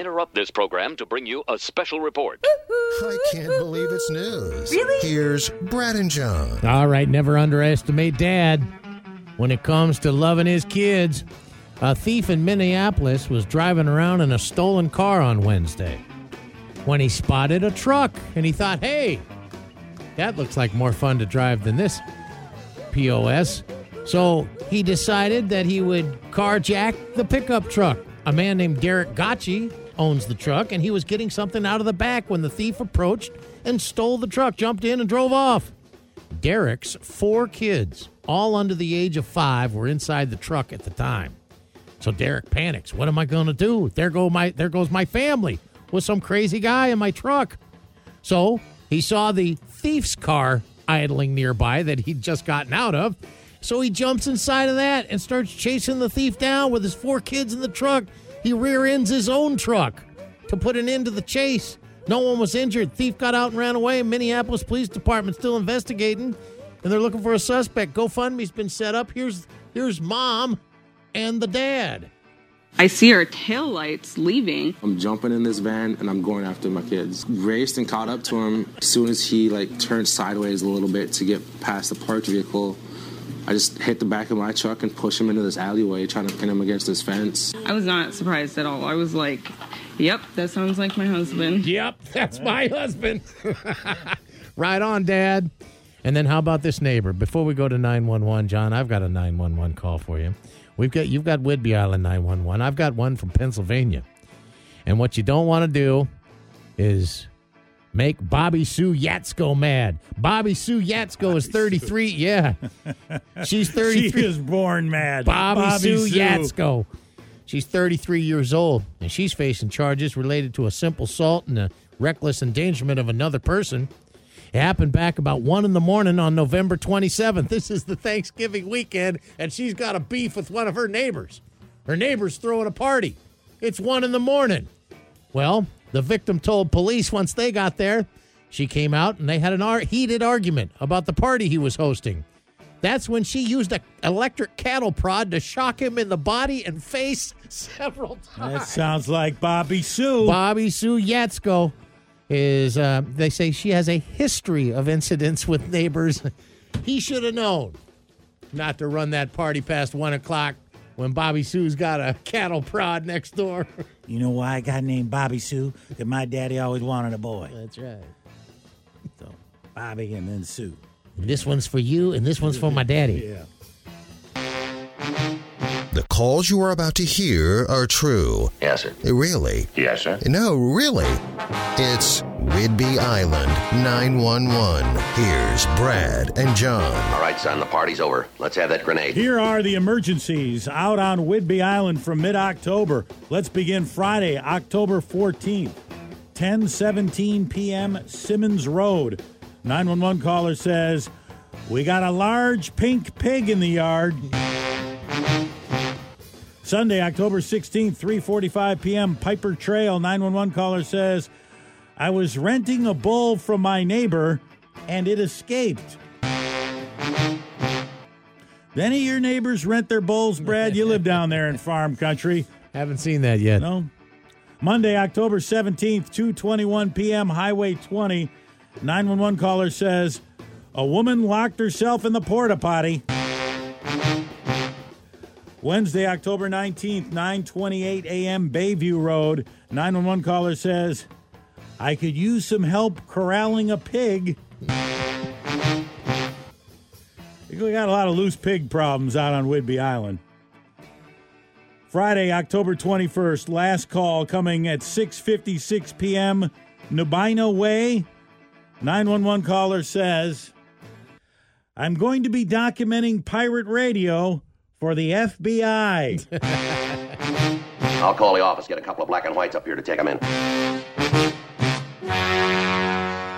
interrupt this program to bring you a special report. I can't believe it's news. Really? Here's Brad and John. All right, never underestimate dad when it comes to loving his kids. A thief in Minneapolis was driving around in a stolen car on Wednesday when he spotted a truck and he thought, hey, that looks like more fun to drive than this POS. So he decided that he would carjack the pickup truck. A man named Derek Gotchi owns the truck, and he was getting something out of the back when the thief approached and stole the truck, jumped in, and drove off. Derek's four kids, all under the age of five, were inside the truck at the time. So Derek panics. What am I going to do? There go my there goes my family with some crazy guy in my truck. So he saw the thief's car idling nearby that he'd just gotten out of. So he jumps inside of that and starts chasing the thief down with his four kids in the truck. He rear ends his own truck to put an end to the chase. No one was injured. Thief got out and ran away. Minneapolis Police Department still investigating, and they're looking for a suspect. GoFundMe's been set up. Here's here's mom and the dad. I see our taillights leaving. I'm jumping in this van and I'm going after my kids. Raced and caught up to him. As soon as he like turned sideways a little bit to get past the parked vehicle, I just hit the back of my truck and push him into this alleyway, trying to pin him against this fence. I was not surprised at all. I was like, yep, that sounds like my husband. Yep, that's my husband. right on, Dad. And then how about this neighbor? Before we go to 911, John, I've got a 911 call for you. We've got you've got Whidbey Island 911. I've got one from Pennsylvania. And what you don't want to do is make Bobby Sue Yatsko mad. Bobby Sue Yatsko is 33. Yeah. She's 33. She is born mad. Bobby, Bobby Sue, Sue. Yatsko. She's 33 years old, and she's facing charges related to a simple assault and a reckless endangerment of another person. It happened back about 1 in the morning on November 27th. This is the Thanksgiving weekend, and she's got a beef with one of her neighbors. Her neighbor's throwing a party. It's 1 in the morning. Well, the victim told police once they got there, she came out and they had an ar- heated argument about the party he was hosting. That's when she used an electric cattle prod to shock him in the body and face several times. That sounds like Bobby Sue. Bobby Sue Yatsko is, uh, they say she has a history of incidents with neighbors. he should have known not to run that party past one o'clock when Bobby Sue's got a cattle prod next door. You know why I got named Bobby Sue? Because my daddy always wanted a boy. That's right. So Bobby and then Sue. This one's for you, and this one's for my daddy. Yeah. The calls you are about to hear are true. Yes, sir. Really? Yes, sir. No, really. It's Whidbey Island 911. Here's Brad and John. All right, son, the party's over. Let's have that grenade. Here are the emergencies out on Whidbey Island from mid October. Let's begin Friday, October 14th, 10:17 p.m. Simmons Road. 911 caller says, "We got a large pink pig in the yard." Sunday, October 16th, 3:45 p.m. Piper Trail. 911 caller says, "I was renting a bull from my neighbor and it escaped." Any of your neighbors rent their bulls, Brad? You live down there in farm country. Haven't seen that yet. No. Monday, October 17th, 2:21 p.m. Highway 20. 911 caller says a woman locked herself in the porta potty. Wednesday, October 19th, 9:28 a.m. Bayview Road. 911 caller says I could use some help corralling a pig. We got a lot of loose pig problems out on Whidbey Island. Friday, October 21st, last call coming at 6:56 p.m. Nubino Way. 911 caller says, "I'm going to be documenting pirate radio for the FBI." I'll call the office, get a couple of black and whites up here to take them in.